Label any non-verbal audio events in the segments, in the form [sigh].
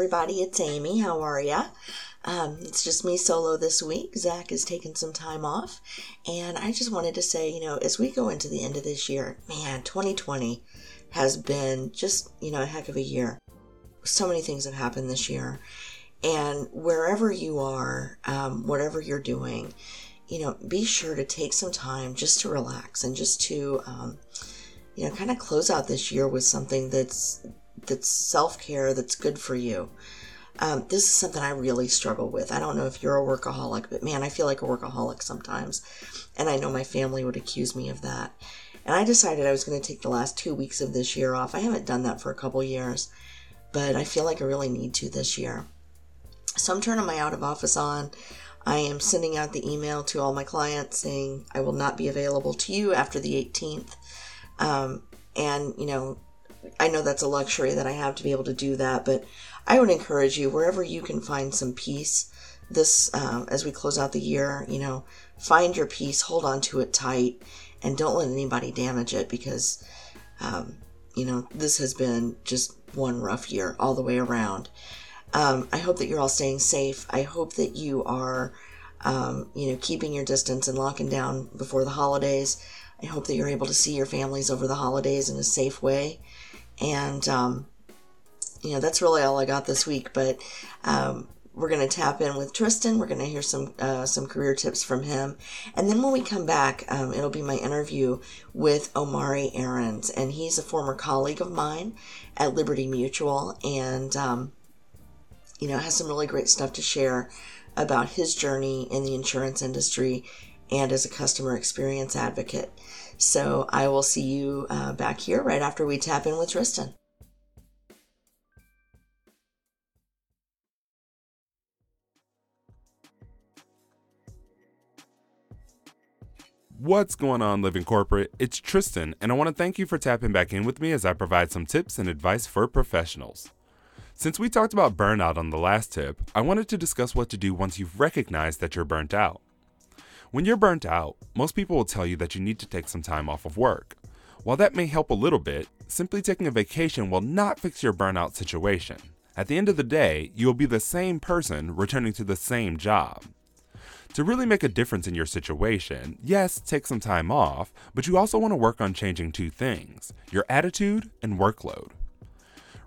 Everybody, it's Amy. How are ya? Um, it's just me solo this week. Zach is taking some time off. And I just wanted to say, you know, as we go into the end of this year, man, 2020 has been just, you know, a heck of a year. So many things have happened this year. And wherever you are, um, whatever you're doing, you know, be sure to take some time just to relax and just to, um, you know, kind of close out this year with something that's that's self care that's good for you. Um, this is something I really struggle with. I don't know if you're a workaholic, but man, I feel like a workaholic sometimes. And I know my family would accuse me of that. And I decided I was going to take the last two weeks of this year off. I haven't done that for a couple years, but I feel like I really need to this year. So I'm turning my out of office on. I am sending out the email to all my clients saying I will not be available to you after the 18th. Um, and, you know, I know that's a luxury that I have to be able to do that, but I would encourage you wherever you can find some peace this um, as we close out the year. You know, find your peace, hold on to it tight, and don't let anybody damage it because, um, you know, this has been just one rough year all the way around. Um, I hope that you're all staying safe. I hope that you are, um, you know, keeping your distance and locking down before the holidays. I hope that you're able to see your families over the holidays in a safe way. And, um, you know, that's really all I got this week. But um, we're going to tap in with Tristan. We're going to hear some uh, some career tips from him, and then when we come back, um, it'll be my interview with Omari Aarons, and he's a former colleague of mine at Liberty Mutual, and um, you know has some really great stuff to share about his journey in the insurance industry and as a customer experience advocate. So I will see you uh, back here right after we tap in with Tristan. What's going on, Living Corporate? It's Tristan, and I want to thank you for tapping back in with me as I provide some tips and advice for professionals. Since we talked about burnout on the last tip, I wanted to discuss what to do once you've recognized that you're burnt out. When you're burnt out, most people will tell you that you need to take some time off of work. While that may help a little bit, simply taking a vacation will not fix your burnout situation. At the end of the day, you will be the same person returning to the same job. To really make a difference in your situation, yes, take some time off, but you also want to work on changing two things your attitude and workload.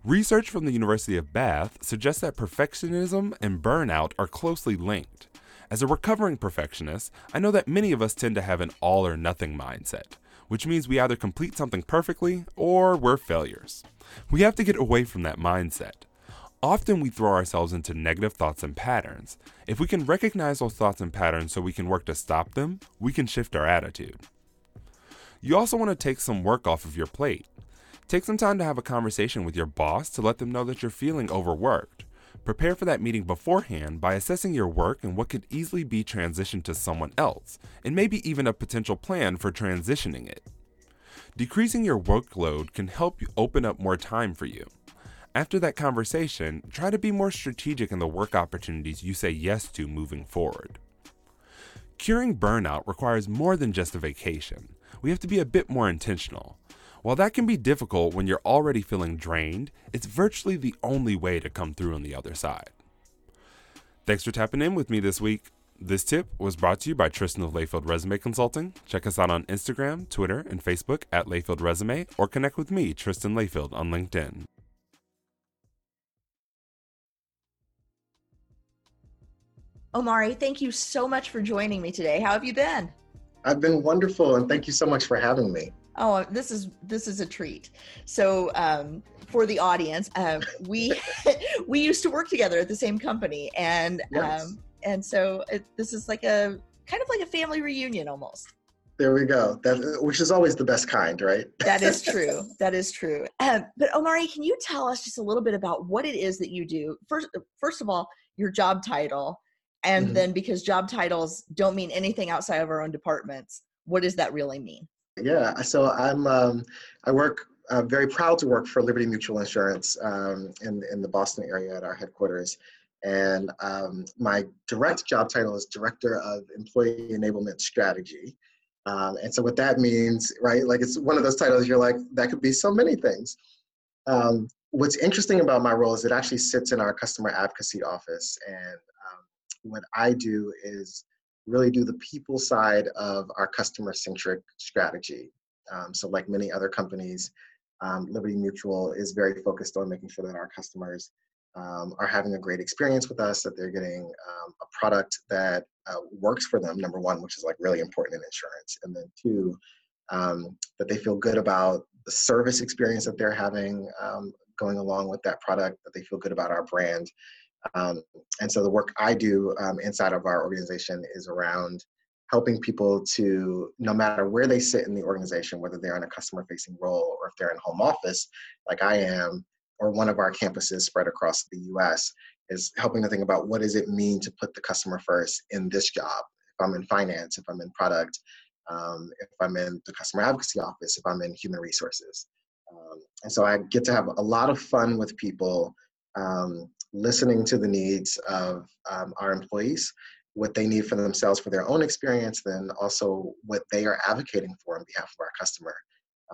Research from the University of Bath suggests that perfectionism and burnout are closely linked. As a recovering perfectionist, I know that many of us tend to have an all or nothing mindset, which means we either complete something perfectly or we're failures. We have to get away from that mindset. Often we throw ourselves into negative thoughts and patterns. If we can recognize those thoughts and patterns so we can work to stop them, we can shift our attitude. You also want to take some work off of your plate. Take some time to have a conversation with your boss to let them know that you're feeling overworked. Prepare for that meeting beforehand by assessing your work and what could easily be transitioned to someone else, and maybe even a potential plan for transitioning it. Decreasing your workload can help you open up more time for you. After that conversation, try to be more strategic in the work opportunities you say yes to moving forward. Curing burnout requires more than just a vacation. We have to be a bit more intentional. While that can be difficult when you're already feeling drained, it's virtually the only way to come through on the other side. Thanks for tapping in with me this week. This tip was brought to you by Tristan of Layfield Resume Consulting. Check us out on Instagram, Twitter, and Facebook at Layfield Resume, or connect with me, Tristan Layfield, on LinkedIn. Omari, thank you so much for joining me today. How have you been? I've been wonderful, and thank you so much for having me. Oh, this is this is a treat. So, um, for the audience, uh, we [laughs] we used to work together at the same company, and yes. um, and so it, this is like a kind of like a family reunion almost. There we go. That which is always the best kind, right? [laughs] that is true. That is true. Um, but Omari, can you tell us just a little bit about what it is that you do? First, first of all, your job title, and mm-hmm. then because job titles don't mean anything outside of our own departments, what does that really mean? Yeah, so I'm um, I work I'm very proud to work for Liberty Mutual Insurance um, in in the Boston area at our headquarters, and um, my direct job title is Director of Employee Enablement Strategy. Um, and so what that means, right? Like it's one of those titles you're like that could be so many things. Um, what's interesting about my role is it actually sits in our customer advocacy office, and what I do is really do the people side of our customer centric strategy. Um, so, like many other companies, um, Liberty Mutual is very focused on making sure that our customers um, are having a great experience with us, that they're getting um, a product that uh, works for them, number one, which is like really important in insurance. And then two, um, that they feel good about the service experience that they're having um, going along with that product, that they feel good about our brand, um, and so the work I do um, inside of our organization is around helping people to, no matter where they sit in the organization, whether they're in a customer facing role or if they're in home office, like I am, or one of our campuses spread across the US, is helping to think about what does it mean to put the customer first in this job. If I'm in finance, if I'm in product, um, if I'm in the customer advocacy office, if I'm in human resources. Um, and so I get to have a lot of fun with people um, listening to the needs of um, our employees, what they need for themselves for their own experience, then also what they are advocating for on behalf of our customer.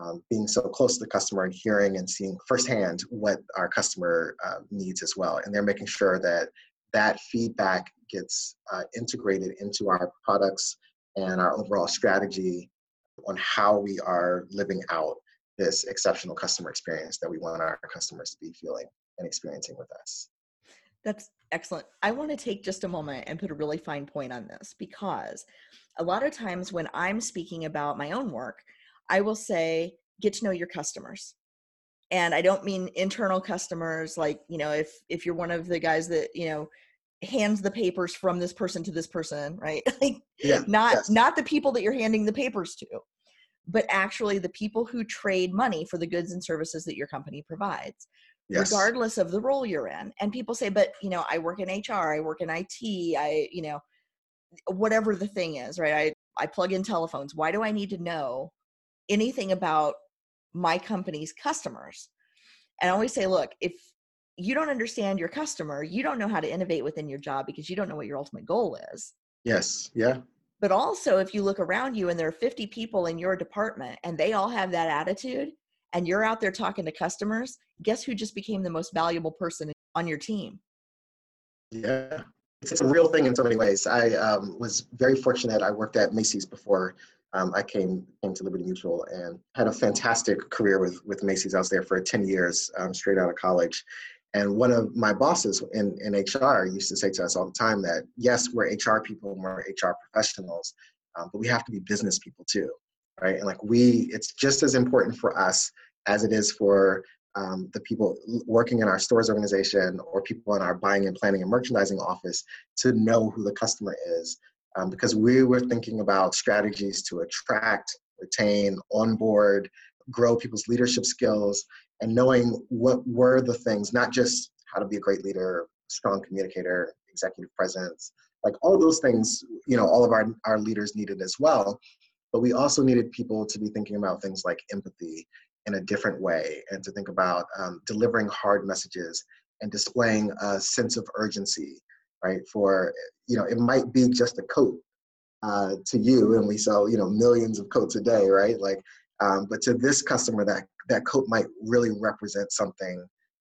Um, being so close to the customer and hearing and seeing firsthand what our customer uh, needs as well. And they're making sure that that feedback gets uh, integrated into our products and our overall strategy on how we are living out this exceptional customer experience that we want our customers to be feeling and experiencing with us. That's excellent. I want to take just a moment and put a really fine point on this because a lot of times when I'm speaking about my own work, I will say, get to know your customers. And I don't mean internal customers like, you know, if if you're one of the guys that, you know, hands the papers from this person to this person, right? [laughs] like yeah, not yes. not the people that you're handing the papers to, but actually the people who trade money for the goods and services that your company provides yes. regardless of the role you're in. And people say, but you know, I work in HR, I work in IT, I, you know, whatever the thing is, right? I, I plug in telephones. Why do I need to know anything about my company's customers? And I always say, look, if you don't understand your customer, you don't know how to innovate within your job because you don't know what your ultimate goal is. Yes. Yeah. But also, if you look around you and there are 50 people in your department and they all have that attitude, and you're out there talking to customers, guess who just became the most valuable person on your team? Yeah, it's a real thing in so many ways. I um, was very fortunate. I worked at Macy's before um, I came came to Liberty Mutual and had a fantastic career with with Macy's. I was there for 10 years um, straight out of college. And one of my bosses in, in HR used to say to us all the time that yes, we're HR people and we're HR professionals, um, but we have to be business people too right? And like we, it's just as important for us as it is for um, the people working in our stores organization or people in our buying and planning and merchandising office to know who the customer is. Um, because we were thinking about strategies to attract, retain, onboard, grow people's leadership skills, and knowing what were the things, not just how to be a great leader, strong communicator, executive presence, like all those things, you know, all of our, our leaders needed as well. But we also needed people to be thinking about things like empathy in a different way and to think about um, delivering hard messages and displaying a sense of urgency, right? For, you know, it might be just a coat, uh, to you, and we sell you know millions of coats a day, right? Like, um, but to this customer, that that coat might really represent something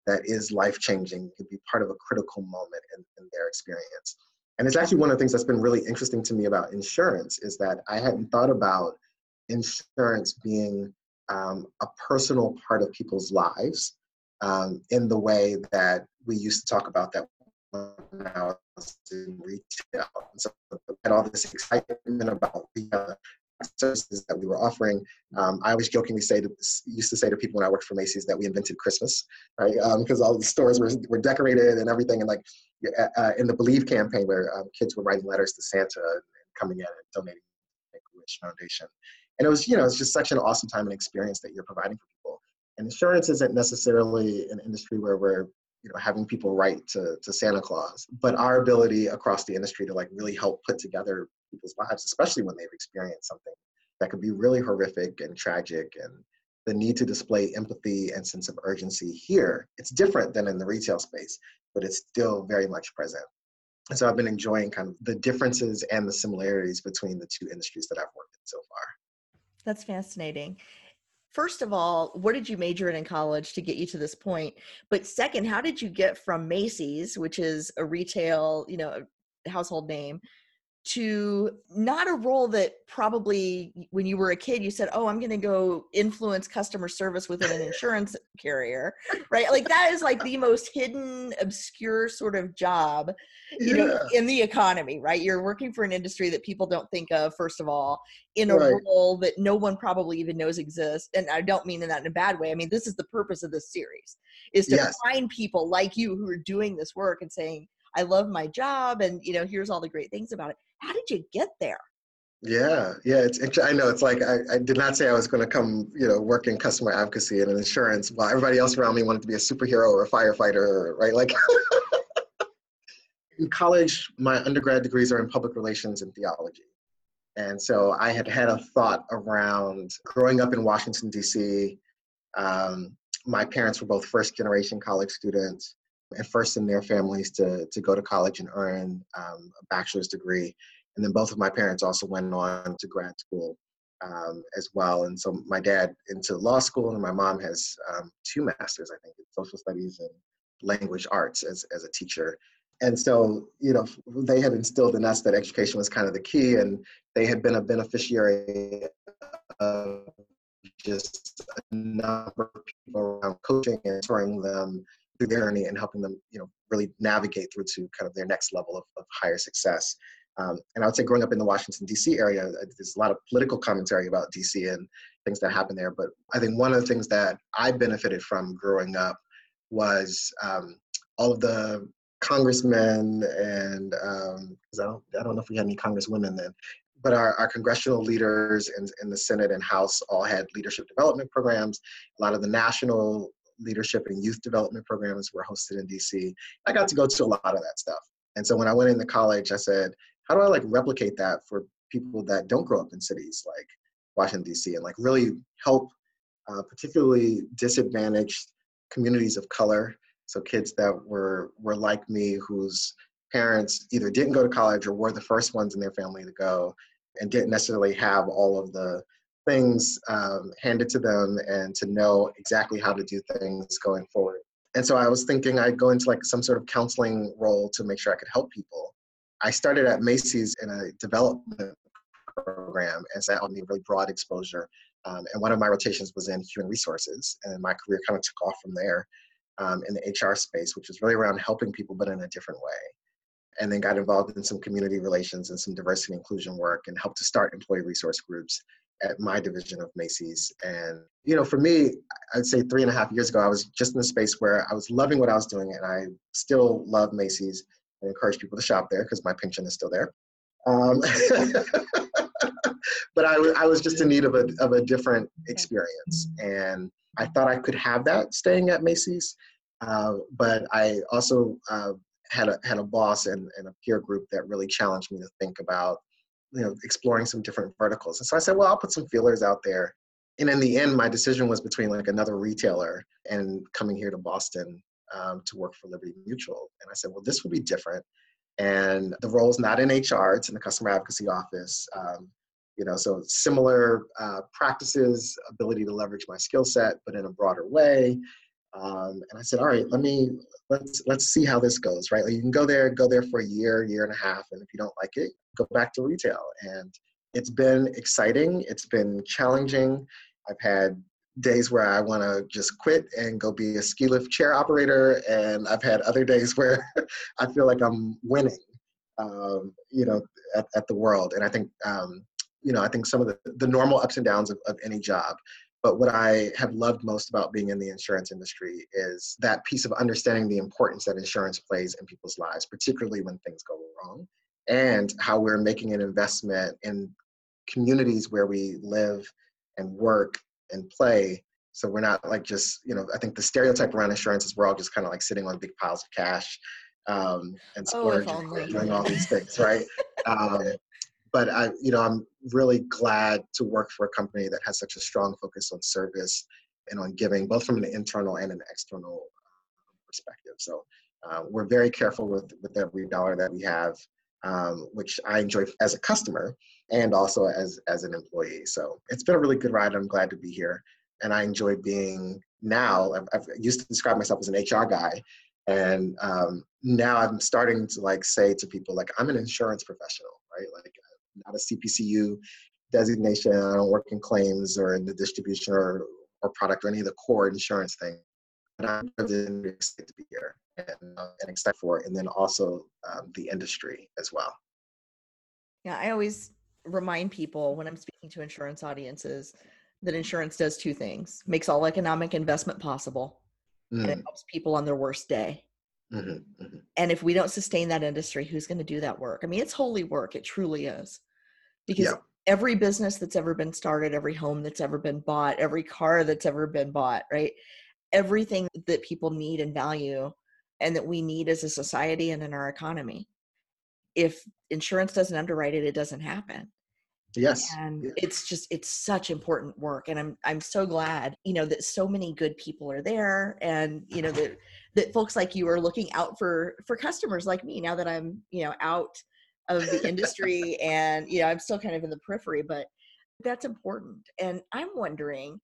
that is life changing. Could be part of a critical moment in, in their experience. And it's actually one of the things that's been really interesting to me about insurance is that I hadn't thought about insurance being um, a personal part of people's lives um, in the way that we used to talk about that when I was in retail. And so I had all this excitement about the services that we were offering. Um, I always jokingly say to, used to say to people when I worked for Macy's that we invented Christmas, right? Because um, all the stores were, were decorated and everything. And like uh, uh, in the Believe campaign where um, kids were writing letters to Santa and coming in and donating to Make-A-Wish Foundation. And it was, you know, it's just such an awesome time and experience that you're providing for people. And insurance isn't necessarily an industry where we're you know having people write to, to santa claus but our ability across the industry to like really help put together people's lives especially when they've experienced something that could be really horrific and tragic and the need to display empathy and sense of urgency here it's different than in the retail space but it's still very much present and so i've been enjoying kind of the differences and the similarities between the two industries that i've worked in so far that's fascinating. First of all, what did you major in in college to get you to this point? But second, how did you get from Macy's, which is a retail, you know, household name, to not a role that probably when you were a kid you said oh i'm going to go influence customer service within an insurance carrier right like that is like the most hidden obscure sort of job you yeah. know in the economy right you're working for an industry that people don't think of first of all in a right. role that no one probably even knows exists and i don't mean that in a bad way i mean this is the purpose of this series is to yes. find people like you who are doing this work and saying i love my job and you know here's all the great things about it how did you get there? Yeah, yeah, it's. I know it's like I, I did not say I was going to come, you know, work in customer advocacy and insurance, while everybody else around me wanted to be a superhero or a firefighter, right? Like [laughs] in college, my undergrad degrees are in public relations and theology, and so I had had a thought around growing up in Washington D.C. Um, my parents were both first generation college students and first in their families to, to go to college and earn um, a bachelor's degree. And then both of my parents also went on to grad school um, as well. And so my dad into law school, and my mom has um, two masters, I think, in social studies and language arts as, as a teacher. And so, you know, they had instilled in us that education was kind of the key, and they had been a beneficiary of just a number of people around coaching and touring them their journey and helping them, you know, really navigate through to kind of their next level of, of higher success. Um, and I would say growing up in the Washington, D.C. area, there's a lot of political commentary about D.C. and things that happen there. But I think one of the things that I benefited from growing up was um, all of the congressmen and um, I, don't, I don't know if we had any congresswomen then, but our, our congressional leaders in, in the Senate and House all had leadership development programs. A lot of the national leadership and youth development programs were hosted in DC. I got to go to a lot of that stuff. And so when I went into college, I said, how do I like replicate that for people that don't grow up in cities like Washington, DC, and like really help uh, particularly disadvantaged communities of color. So kids that were were like me, whose parents either didn't go to college or were the first ones in their family to go, and didn't necessarily have all of the things um, handed to them and to know exactly how to do things going forward. And so I was thinking I'd go into like some sort of counseling role to make sure I could help people. I started at Macy's in a development program and so that gave me really broad exposure. Um, and one of my rotations was in human resources, and my career kind of took off from there um, in the HR space, which was really around helping people, but in a different way. And then got involved in some community relations and some diversity and inclusion work, and helped to start employee resource groups at my division of Macy's. And, you know, for me, I'd say three and a half years ago, I was just in a space where I was loving what I was doing and I still love Macy's and encourage people to shop there because my pension is still there. Um, [laughs] but I, I was just in need of a, of a different experience. And I thought I could have that staying at Macy's. Uh, but I also uh, had a had a boss and, and a peer group that really challenged me to think about you know exploring some different verticals and so i said well i'll put some feelers out there and in the end my decision was between like another retailer and coming here to boston um, to work for liberty mutual and i said well this will be different And the role is not in HR, it's in the customer advocacy office. Um, you know, so similar uh, practices, ability to leverage my skill set, but in a broader way. Um, and I said, all right, let me let's let's see how this goes, right? Like you can go there, go there for a year, year and a half, and if you don't like it, go back to retail. And it's been exciting. It's been challenging. I've had days where I want to just quit and go be a ski lift chair operator, and I've had other days [laughs] where I feel like I'm winning, um, you know, at, at, the world. And I think, um, you know, I think some of the, the normal ups and downs of, of any job. But what I have loved most about being in the insurance industry is that piece of understanding the importance that insurance plays in people's lives, particularly when things go wrong, and how we're making an investment in communities where we live and work and play. So we're not like just, you know, I think the stereotype around insurance is we're all just kind of like sitting on big piles of cash um, and oh, splurging, oh, doing all these things, right? [laughs] um, but I, you know, I'm really glad to work for a company that has such a strong focus on service and on giving, both from an internal and an external uh, perspective. So uh, we're very careful with with every dollar that we have, um, which I enjoy as a customer and also as as an employee. So it's been a really good ride. I'm glad to be here, and I enjoy being now. I've, I've used to describe myself as an HR guy, and um, now I'm starting to like say to people like I'm an insurance professional, right? Like not a CPCU designation. I don't work in claims or in the distribution or or product or any of the core insurance thing. But I'm excited to be here and, uh, and excited for it, and then also um, the industry as well. Yeah, I always remind people when I'm speaking to insurance audiences that insurance does two things makes all economic investment possible mm. and it mm. helps people on their worst day. Mm-hmm, mm-hmm. And if we don't sustain that industry, who's going to do that work? I mean, it's holy work. It truly is. Because yeah. every business that's ever been started, every home that's ever been bought, every car that's ever been bought, right? Everything that people need and value and that we need as a society and in our economy if insurance doesn't underwrite it, it doesn't happen. Yes. And yeah. it's just it's such important work and I'm I'm so glad, you know, that so many good people are there and you know that that folks like you are looking out for for customers like me now that I'm, you know, out of the industry [laughs] and you know, I'm still kind of in the periphery, but that's important. And I'm wondering,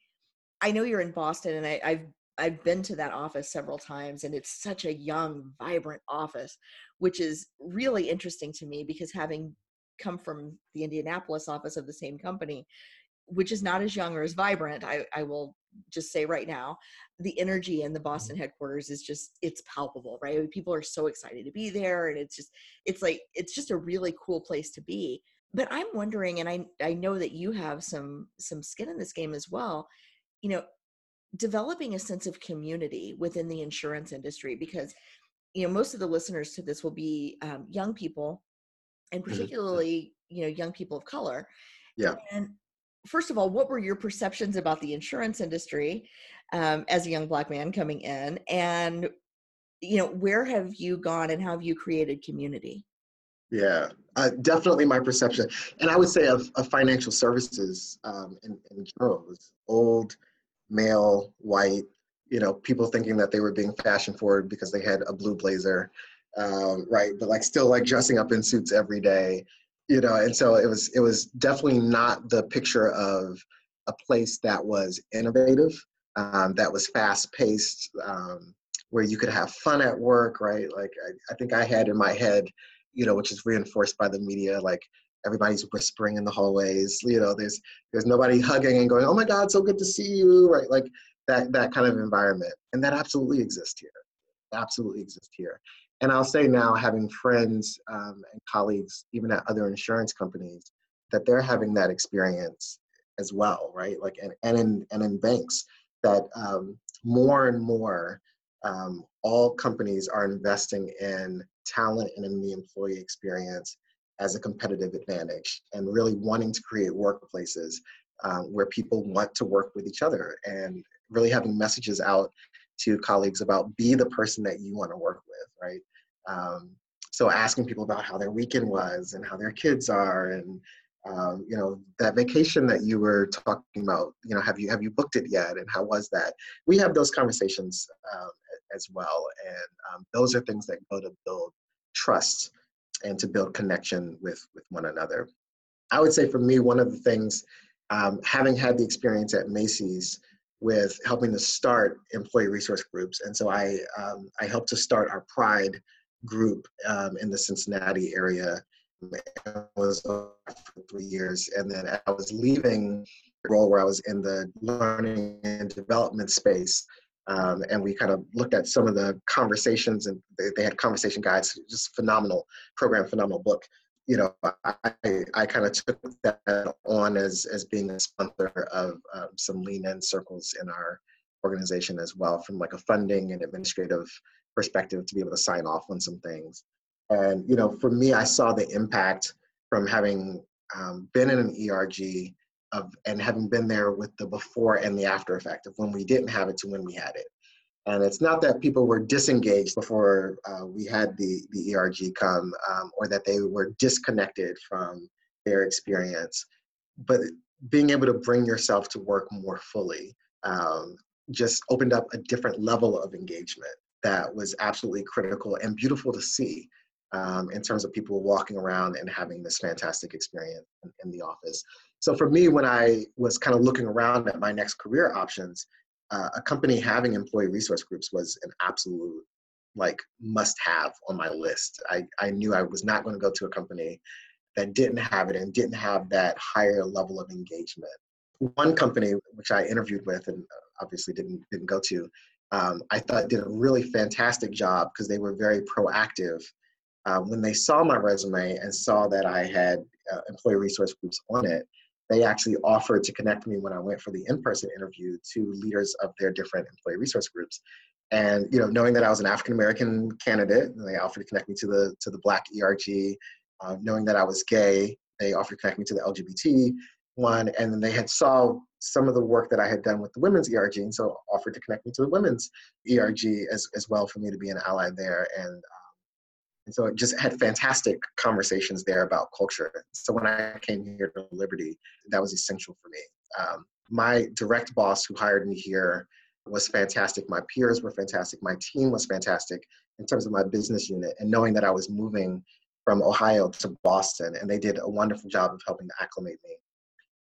I know you're in Boston and I, I've I've been to that office several times and it's such a young, vibrant office, which is really interesting to me because having come from the Indianapolis office of the same company, which is not as young or as vibrant, I, I will just say right now, the energy in the Boston mm-hmm. headquarters is just it's palpable, right? People are so excited to be there and it's just it's like it's just a really cool place to be. But I'm wondering, and I I know that you have some some skin in this game as well. You know, developing a sense of community within the insurance industry because you know most of the listeners to this will be um, young people and mm-hmm. particularly you know young people of color yeah and first of all what were your perceptions about the insurance industry um, as a young black man coming in and you know where have you gone and how have you created community yeah uh, definitely my perception and i would say of, of financial services um, in, in general was old male, white, you know, people thinking that they were being fashion forward because they had a blue blazer, um, right? But like still like dressing up in suits every day, you know. And so it was it was definitely not the picture of a place that was innovative, um, that was fast paced, um, where you could have fun at work, right? Like I, I think I had in my head, you know, which is reinforced by the media, like everybody's whispering in the hallways you know there's there's nobody [laughs] hugging and going oh my god so good to see you right like that that kind of environment and that absolutely exists here absolutely exists here and i'll say now having friends um, and colleagues even at other insurance companies that they're having that experience as well right? Like and, and in and in banks that um, more and more um, all companies are investing in talent and in the employee experience as a competitive advantage and really wanting to create workplaces um, where people want to work with each other and really having messages out to colleagues about be the person that you want to work with, right? Um, so asking people about how their weekend was and how their kids are and um, you know that vacation that you were talking about you know have you have you booked it yet and how was that we have those conversations um, as well and um, those are things that go to build trust and to build connection with with one another. I would say for me, one of the things, um, having had the experience at Macy's with helping to start employee resource groups, and so I um, I helped to start our Pride group um, in the Cincinnati area. was for three years, and then I was leaving the role where I was in the learning and development space. Um, and we kind of looked at some of the conversations and they, they, had conversation guides just phenomenal program phenomenal book you know, I, I kind of took that on as, as being a sponsor of um, some lean in circles in our organization as well, from like a funding and administrative perspective to be able to sign off on some things. And, you know, for me, I saw the impact from having um, been in an ERG of, and having been there with the before and the after effect of when we didn't have it to when we had it. And it's not that people were disengaged before uh, we had the, the ERG come um, or that they were disconnected from their experience, but being able to bring yourself to work more fully um, just opened up a different level of engagement that was absolutely critical and beautiful to see um, in terms of people walking around and having this fantastic experience in, in the office. So for me, when I was kind of looking around at my next career options, uh, a company having employee resource groups was an absolute like must have on my list. I, I knew I was not going to go to a company that didn't have it and didn't have that higher level of engagement. One company which I interviewed with and uh, obviously didn't didn't go to, um, I thought did a really fantastic job because they were very proactive. Uh, when they saw my resume and saw that I had uh, employee resource groups on it, they actually offered to connect me when I went for the in-person interview to leaders of their different employee resource groups. And you know, knowing that I was an African American candidate, they offered to connect me to the to the Black ERG. Uh, knowing that I was gay, they offered to connect me to the LGBT one, and then they had saw some of the work that I had done with the women's ERG, and so offered to connect me to the women's ERG as as well for me to be an ally there. And and so it just had fantastic conversations there about culture. So when I came here to Liberty, that was essential for me. Um, my direct boss who hired me here was fantastic. My peers were fantastic. My team was fantastic in terms of my business unit and knowing that I was moving from Ohio to Boston, and they did a wonderful job of helping to acclimate me.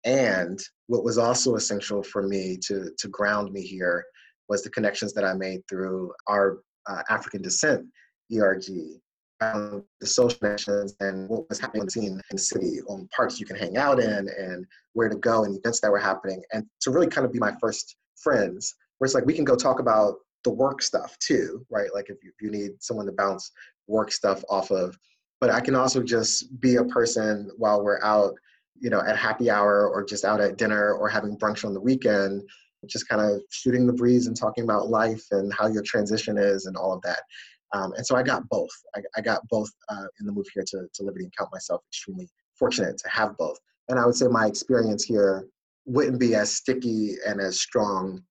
And what was also essential for me to, to ground me here was the connections that I made through our uh, African descent ERG um, the social connections and what was happening in the city, on parks you can hang out in, and where to go, and events that were happening, and to really kind of be my first friends. Where it's like we can go talk about the work stuff too, right? Like if you, if you need someone to bounce work stuff off of, but I can also just be a person while we're out, you know, at happy hour or just out at dinner or having brunch on the weekend, just kind of shooting the breeze and talking about life and how your transition is and all of that. Um, and so I got both. I, I got both uh, in the move here to, to Liberty and count myself extremely fortunate to have both. And I would say my experience here wouldn't be as sticky and as strong.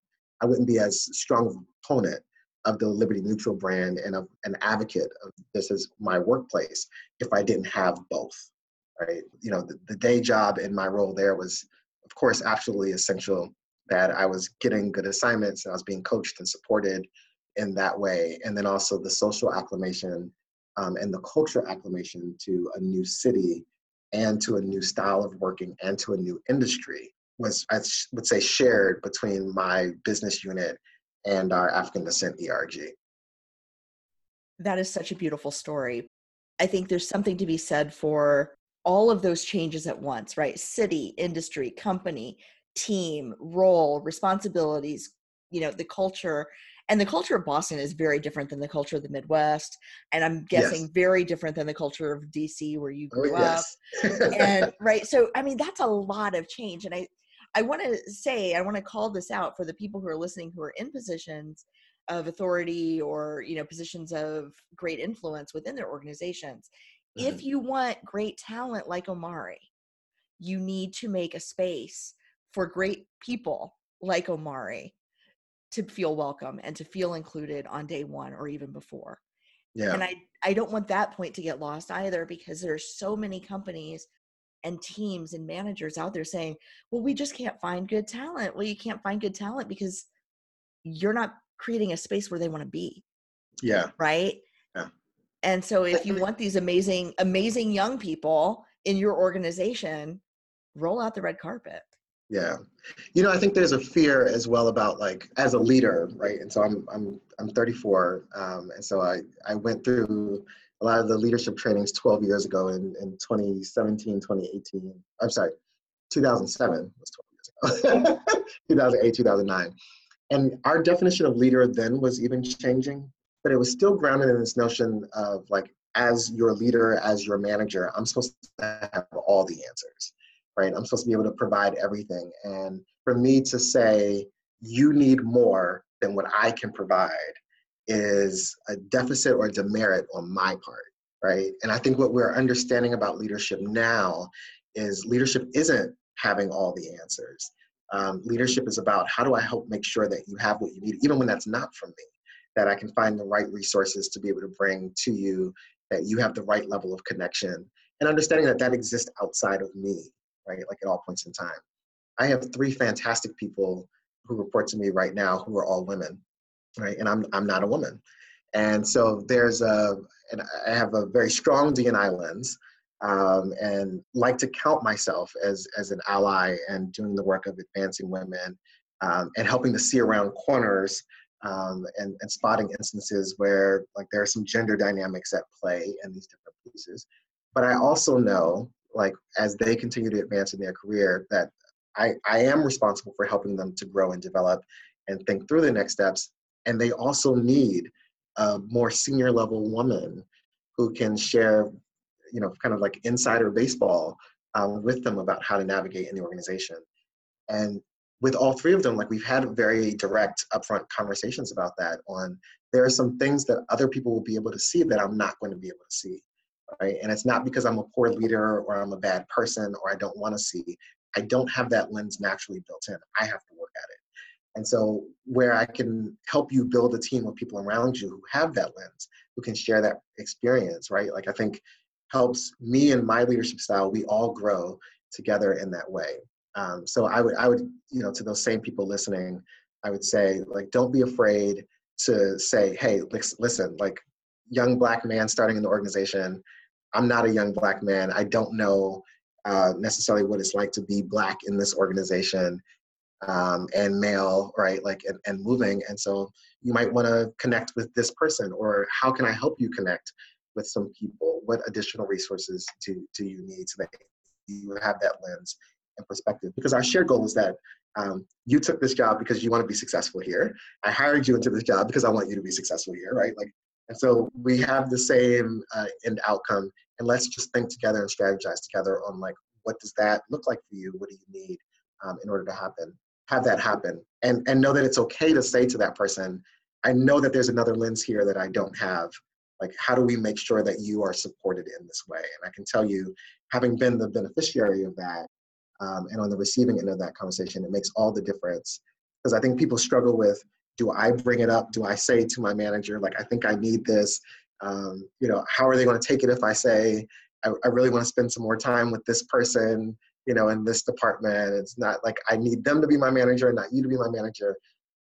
I wouldn't be as strong of a proponent of the Liberty Mutual brand and of an advocate of this as my workplace if I didn't have both. Right? You know, the, the day job in my role there was, of course, absolutely essential that I was getting good assignments and I was being coached and supported in that way. And then also the social acclimation um, and the culture acclimation to a new city and to a new style of working and to a new industry was, I would say, shared between my business unit and our African descent ERG. That is such a beautiful story. I think there's something to be said for all of those changes at once, right? City, industry, company, team, role, responsibilities, you know, the culture and the culture of boston is very different than the culture of the midwest and i'm guessing yes. very different than the culture of dc where you oh, grew oh, yes. up and [laughs] right so i mean that's a lot of change and i i want to say i want to call this out for the people who are listening who are in positions of authority or you know positions of great influence within their organizations mm-hmm. if you want great talent like omari you need to make a space for great people like omari to feel welcome and to feel included on day one or even before. Yeah. And I, I don't want that point to get lost either because there's so many companies and teams and managers out there saying, well, we just can't find good talent. Well, you can't find good talent because you're not creating a space where they want to be. Yeah. Right. Yeah. And so if you want these amazing, amazing young people in your organization, roll out the red carpet. Yeah. You know, I think there's a fear as well about like as a leader, right? And so I'm I'm I'm 34. Um, and so I, I went through a lot of the leadership trainings 12 years ago in, in 2017, 2018. I'm sorry, 2007 was 12 years ago. [laughs] 2008, 2009. And our definition of leader then was even changing, but it was still grounded in this notion of like, as your leader, as your manager, I'm supposed to have all the answers, right? I'm supposed to be able to provide everything. And for me to say, you need more than what I can provide is a deficit or a demerit on my part, right? And I think what we're understanding about leadership now is leadership isn't having all the answers. Um, leadership is about how do I help make sure that you have what you need, even when that's not from me, that I can find the right resources to be able to bring to you, that you have the right level of connection, and understanding that that exists outside of me, right? Like at all points in time. I have three fantastic people who report to me right now who are all women, right? And I'm I'm not a woman, and so there's a and I have a very strong D&I lens um, and like to count myself as, as an ally and doing the work of advancing women um, and helping to see around corners um, and, and spotting instances where like there are some gender dynamics at play in these different pieces. But I also know, like as they continue to advance in their career, that I, I am responsible for helping them to grow and develop and think through the next steps. And they also need a more senior level woman who can share you know, kind of like insider baseball um, with them about how to navigate in the organization. And with all three of them, like we've had very direct, upfront conversations about that. On there are some things that other people will be able to see that I'm not going to be able to see, right? And it's not because I'm a poor leader or I'm a bad person or I don't want to see. I don't have that lens naturally built in. I have to work at it. And so, where I can help you build a team of people around you who have that lens, who can share that experience, right? Like, I think helps me and my leadership style. We all grow together in that way. Um, so I would, I would, you know, to those same people listening, I would say, like, don't be afraid to say, hey, listen, like, young black man starting in the organization. I'm not a young black man. I don't know uh, necessarily what it's like to be black in this organization um, and male, right? Like, and, and moving. And so you might want to connect with this person, or how can I help you connect with some people? What additional resources do, do you need so that you have that lens and perspective? Because our shared goal is that um, you took this job because you want to be successful here. I hired you into this job because I want you to be successful here, right? Like, and so we have the same uh, end outcome. And let's just think together and strategize together on like, what does that look like for you? What do you need um, in order to happen? Have that happen, and and know that it's okay to say to that person, I know that there's another lens here that I don't have, like how do we make sure that you are supported in this way and i can tell you having been the beneficiary of that um, and on the receiving end of that conversation it makes all the difference because i think people struggle with do i bring it up do i say to my manager like i think i need this um, you know how are they going to take it if i say I, I really want to spend some more time with this person you know in this department it's not like i need them to be my manager not you to be my manager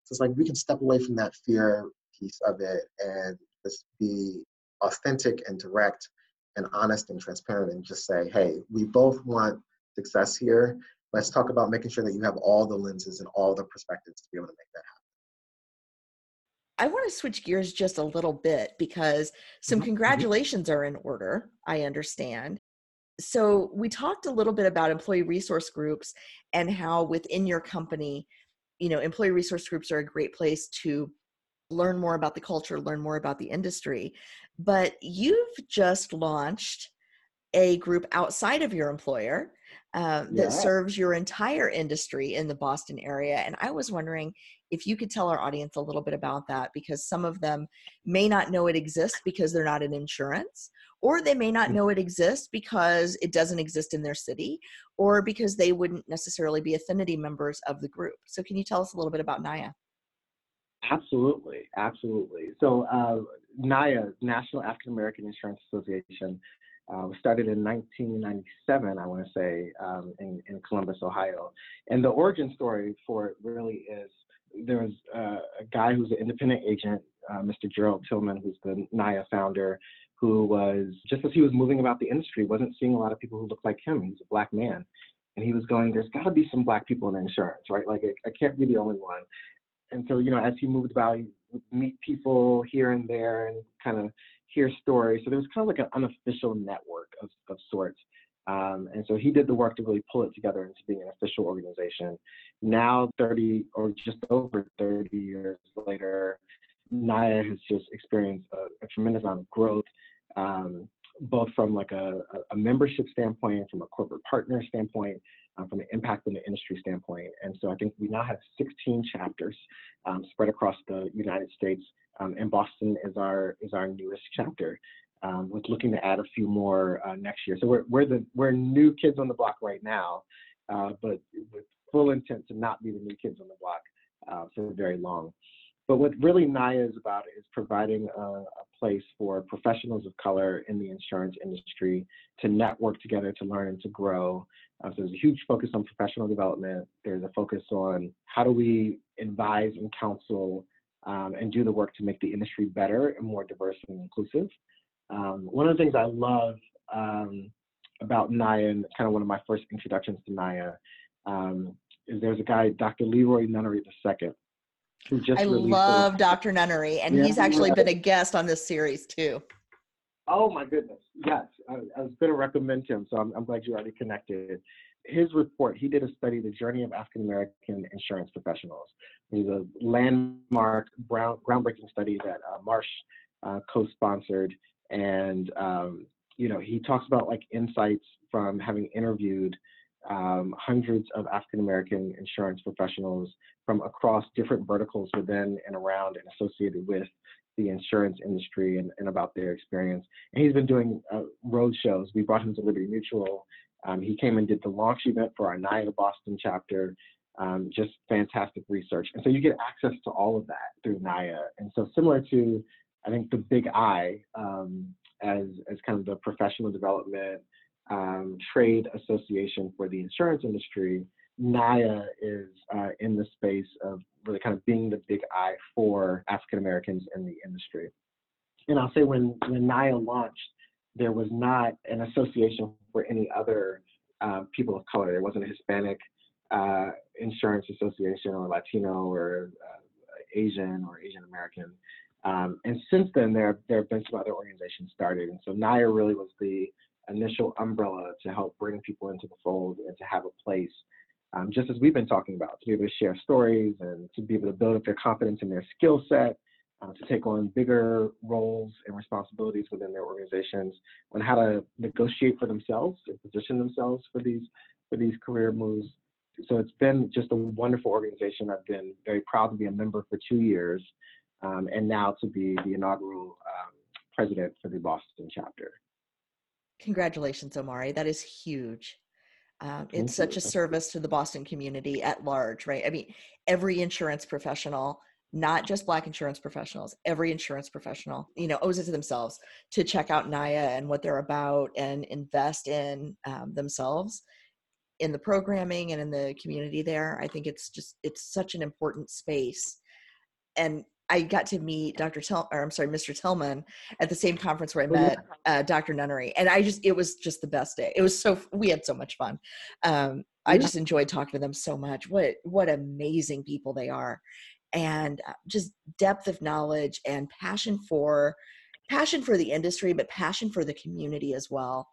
so it's like we can step away from that fear piece of it and just be authentic and direct and honest and transparent and just say, hey, we both want success here. Let's talk about making sure that you have all the lenses and all the perspectives to be able to make that happen. I want to switch gears just a little bit because some mm-hmm. congratulations are in order, I understand. So, we talked a little bit about employee resource groups and how within your company, you know, employee resource groups are a great place to learn more about the culture, learn more about the industry. But you've just launched a group outside of your employer uh, that yeah. serves your entire industry in the Boston area. And I was wondering if you could tell our audience a little bit about that because some of them may not know it exists because they're not in insurance, or they may not mm. know it exists because it doesn't exist in their city, or because they wouldn't necessarily be affinity members of the group. So, can you tell us a little bit about NAIA? Absolutely, absolutely. So uh, NAIA, National African American Insurance Association, uh, was started in 1997, I want to say, um, in, in Columbus, Ohio. And the origin story for it really is there was uh, a guy who's an independent agent, uh, Mr. Gerald Tillman, who's the NAIA founder, who was just as he was moving about the industry, wasn't seeing a lot of people who looked like him. He's a black man, and he was going, "There's got to be some black people in insurance, right? Like I, I can't be the only one." And so, you know, as he moved about, he would meet people here and there and kind of hear stories. So there was kind of like an unofficial network of, of sorts. Um, and so he did the work to really pull it together into being an official organization. Now, 30 or just over 30 years later, NIA has just experienced a, a tremendous amount of growth, um, both from like a, a, membership standpoint, from a corporate partner standpoint, uh, from an impact in the industry standpoint. And so I think we now have 16 chapters um, spread across the United States, um, and Boston is our is our newest chapter. Um, with looking to add a few more uh, next year. So we're we're the we're new kids on the block right now, uh, but with full intent to not be the new kids on the block uh, for very long. But what really NAIA is about is providing a, a, place for professionals of color in the insurance industry to network together, to learn and to grow. Uh, so there's a huge focus on professional development. There's a focus on how do we advise and counsel um, and do the work to make the industry better and more diverse and inclusive. Um, one of the things I love um, about NAIA and kind of one of my first introductions to NAIA um, is there's a guy, Dr. Leroy Nunnery II, who just I love Dr. Nunnery, and yeah, he's actually been a guest on this series too. Oh my goodness, yes, I, I was going to recommend him, so I'm, I'm, glad you already connected. His report, he did a study, the journey of African American insurance professionals. It was a landmark, brown, groundbreaking study that uh, Marsh uh, co-sponsored, and um, you know he talks about like insights from having interviewed um, hundreds of African American insurance professionals from across different verticals within and around and associated with the insurance industry and, and about their experience. And he's been doing uh, road shows. We brought him to Liberty Mutual. Um, he came and did the launch event for our NAIA Boston chapter. Um, just fantastic research. And so you get access to all of that through NIA. And so similar to, I think, the Big I um, as, as kind of the professional development um, trade association for the insurance industry, NIA is uh, in the space of really kind of being the big I for African Americans in the industry. And I'll say when, when NAIA launched, there was not an association for any other uh, people of color. There wasn't a Hispanic uh, insurance association or Latino or uh, Asian or Asian American. Um, and since then, there, there have been some other organizations started. And so NIA really was the initial umbrella to help bring people into the fold and to have a place, um, just as we've been talking about, to be able to share stories and to be able to build up their confidence in their skill set, to take on bigger roles and responsibilities within their organizations, on how to negotiate for themselves and position themselves for these for these career moves. So it's been just a wonderful organization. I've been very proud to be a member for two years, um, and now to be the inaugural um, president for the Boston chapter. Congratulations, Omari. That is huge. Um, it's such a service to the Boston community at large, right? I mean, every insurance professional, not just Black insurance professionals, every insurance professional, you know, owes it to themselves to check out naya and what they're about and invest in um, themselves in the programming and in the community there. I think it's just, it's such an important space. And I got to meet Dr. tell or I'm sorry, Mr. Tillman at the same conference where I met uh, Dr. Nunnery, and I just it was just the best day. It was so we had so much fun. Um, I just enjoyed talking to them so much. What what amazing people they are, and uh, just depth of knowledge and passion for passion for the industry, but passion for the community as well.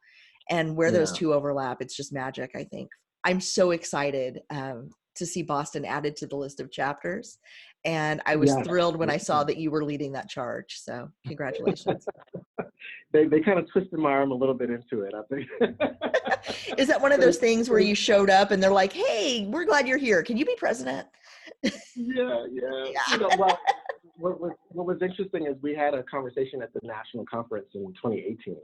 And where yeah. those two overlap, it's just magic. I think I'm so excited um, to see Boston added to the list of chapters. And I was yeah. thrilled when I saw that you were leading that charge. So congratulations. [laughs] they they kind of twisted my arm a little bit into it, I think. [laughs] Is that one of those things where you showed up and they're like, hey, we're glad you're here. Can you be president? Yeah, yeah. [laughs] yeah. You know, well, what was, what was interesting is we had a conversation at the national conference in 2018.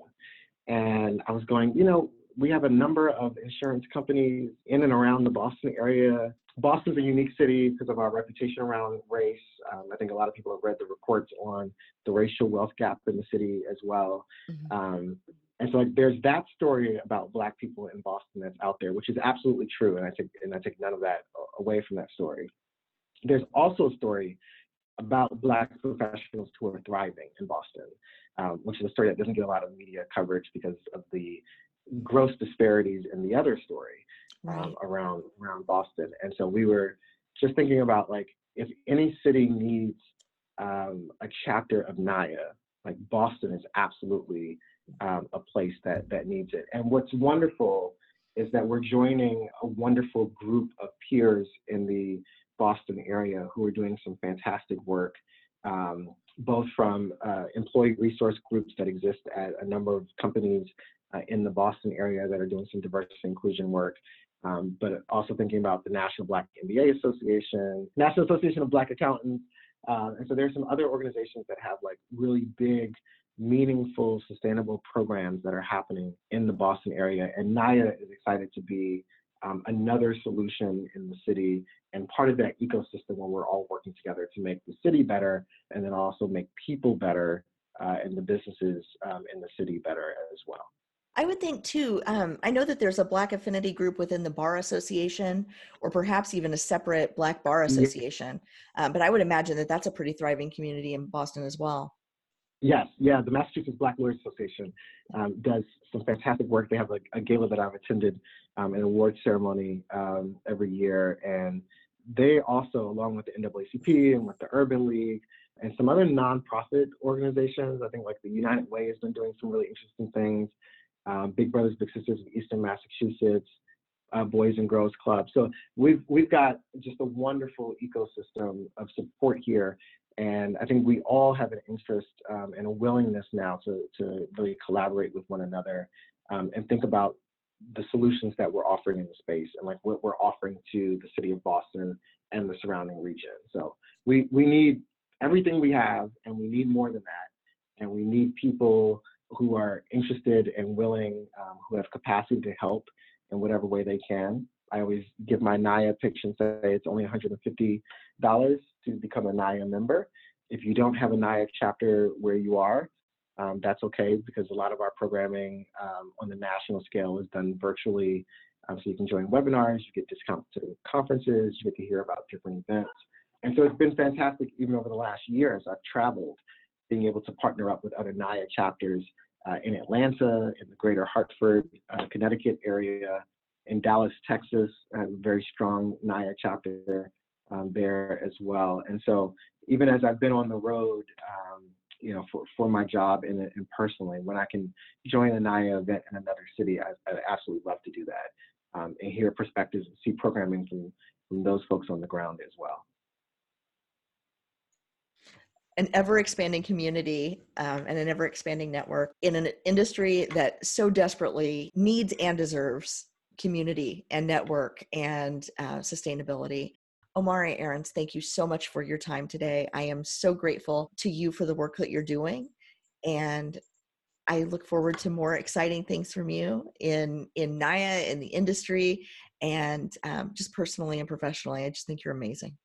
And I was going, you know, we have a number of insurance companies in and around the Boston area. Boston's a unique city because of our reputation around race. Um, I think a lot of people have read the reports on the racial wealth gap in the city as well. Mm-hmm. Um, and so like, there's that story about Black people in Boston that's out there, which is absolutely true, and I take and I take none of that away from that story. There's also a story about Black professionals who are thriving in Boston. um, which is a story that doesn't get a lot of media coverage because of the gross disparities in the other story um, around around Boston. And so we were just thinking about like if any city needs um, a chapter of NIA, like Boston is absolutely um, a place that that needs it. And what's wonderful is that we're joining a wonderful group of peers in the Boston area who are doing some fantastic work, um, both from uh, employee resource groups that exist at a number of companies uh, in the Boston area that are doing some diversity inclusion work, um, but also thinking about the National Black MBA Association, National Association of Black Accountants. Uh, and so there's some other organizations that have like really big, meaningful, sustainable programs that are happening in the Boston area. And NIA is excited to be um, another solution in the city and part of that ecosystem where we're all working together to make the city better and then also make people better uh, and the businesses um, in the city better as well. I would think too. Um, I know that there's a Black affinity group within the Bar Association, or perhaps even a separate Black Bar Association. Yeah. Um, but I would imagine that that's a pretty thriving community in Boston as well. Yes, yeah. The Massachusetts Black Lawyers Association um, does some fantastic work. They have a, a gala that I've attended, um, an award ceremony um, every year, and they also, along with the NAACP and with the Urban League and some other nonprofit organizations, I think like the United Way has been doing some really interesting things um, Big Brothers Big Sisters of Eastern Massachusetts, uh, Boys and Girls Club. So we've we've got just a wonderful ecosystem of support here, and I think we all have an interest um, and a willingness now to to really collaborate with one another um, and think about the solutions that we're offering in the space and like what we're offering to the city of Boston and the surrounding region. So we we need everything we have, and we need more than that, and we need people who are interested and willing, um, who have capacity to help in whatever way they can. I always give my NIA pitch and say it's only $150 to become a NIA member. If you don't have a NIA chapter where you are, um, that's okay because a lot of our programming um, on the national scale is done virtually. Um, so you can join webinars, you get discounts to conferences, you get to hear about different events. And so it's been fantastic even over the last year as I've traveled being able to partner up with other NIA chapters uh, in Atlanta, in the greater Hartford, uh, Connecticut area, in Dallas, Texas, a very strong NIA chapter um, there as well. And so even as I've been on the road, um, you know, for, for my job and, and personally, when I can join a NIA event in another city, I, I absolutely love to do that um, and hear perspectives and see programming from, from those folks on the ground as well an ever expanding community um, and an ever expanding network in an industry that so desperately needs and deserves community and network and uh, sustainability. Omari Aarons, thank you so much for your time today. I am so grateful to you for the work that you're doing. And I look forward to more exciting things from you in in NIA, in the industry, and um, just personally and professionally. I just think you're amazing.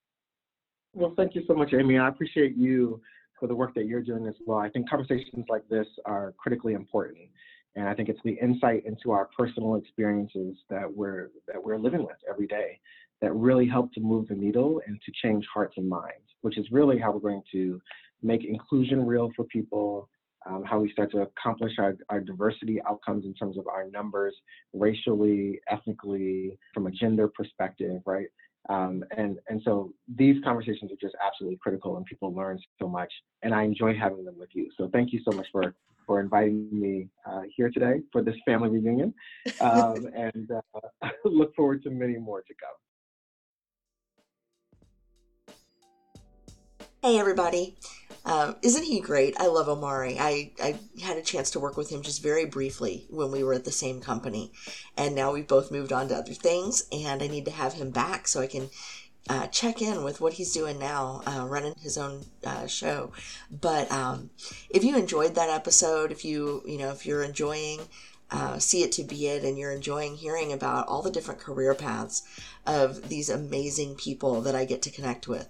Well, thank you so much, Amy. I appreciate you for the work that you're doing as well. I think conversations like this are critically important. And I think it's the insight into our personal experiences that we're that we're living with every day that really help to move the needle and to change hearts and minds, which is really how we're going to make inclusion real for people, um, how we start to accomplish our, our diversity outcomes in terms of our numbers, racially, ethnically, from a gender perspective, right? Um, and and so these conversations are just absolutely critical, and people learn so much. And I enjoy having them with you. So thank you so much for for inviting me uh, here today for this family reunion, [laughs] um, and uh, [laughs] look forward to many more to come. Hey everybody. Um, isn't he great? I love Omari. I, I had a chance to work with him just very briefly when we were at the same company. And now we've both moved on to other things, and I need to have him back so I can uh, check in with what he's doing now, uh, running his own uh, show. But um, if you enjoyed that episode, if you you know if you're enjoying uh, see it to be it, and you're enjoying hearing about all the different career paths of these amazing people that I get to connect with.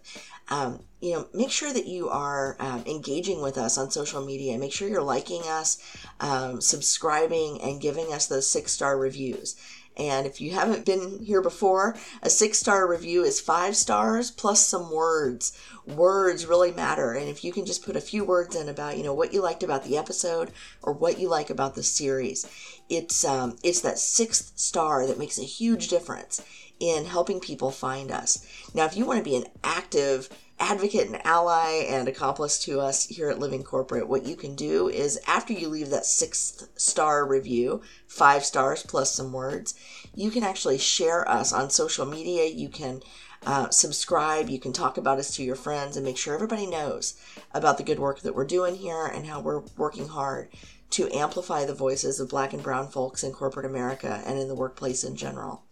Um, you know, make sure that you are um, engaging with us on social media. Make sure you're liking us, um, subscribing, and giving us those six star reviews. And if you haven't been here before, a six star review is five stars plus some words. Words really matter. And if you can just put a few words in about, you know, what you liked about the episode or what you like about the series, it's um, it's that sixth star that makes a huge difference in helping people find us. Now, if you want to be an active advocate and ally and accomplice to us here at Living Corporate, what you can do is after you leave that sixth star review, five stars plus some words, you can actually share us on social media. You can uh, subscribe, you can talk about us to your friends, and make sure everybody knows about the good work that we're doing here and how we're working hard to amplify the voices of black and brown folks in corporate America and in the workplace in general.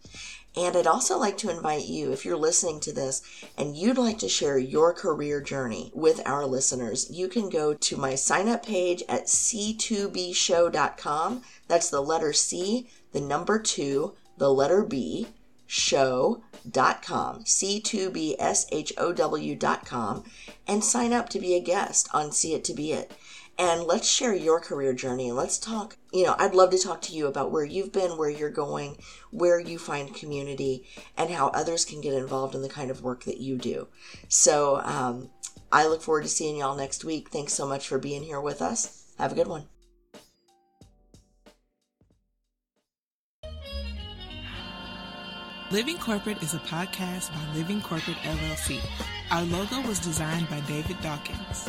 And I'd also like to invite you, if you're listening to this and you'd like to share your career journey with our listeners, you can go to my sign up page at c2bshow.com. That's the letter C, the number two, the letter B, show.com, c2bshow.com, and sign up to be a guest on See It to Be It and let's share your career journey and let's talk you know i'd love to talk to you about where you've been where you're going where you find community and how others can get involved in the kind of work that you do so um, i look forward to seeing y'all next week thanks so much for being here with us have a good one Living Corporate is a podcast by Living Corporate LLC. Our logo was designed by David Dawkins.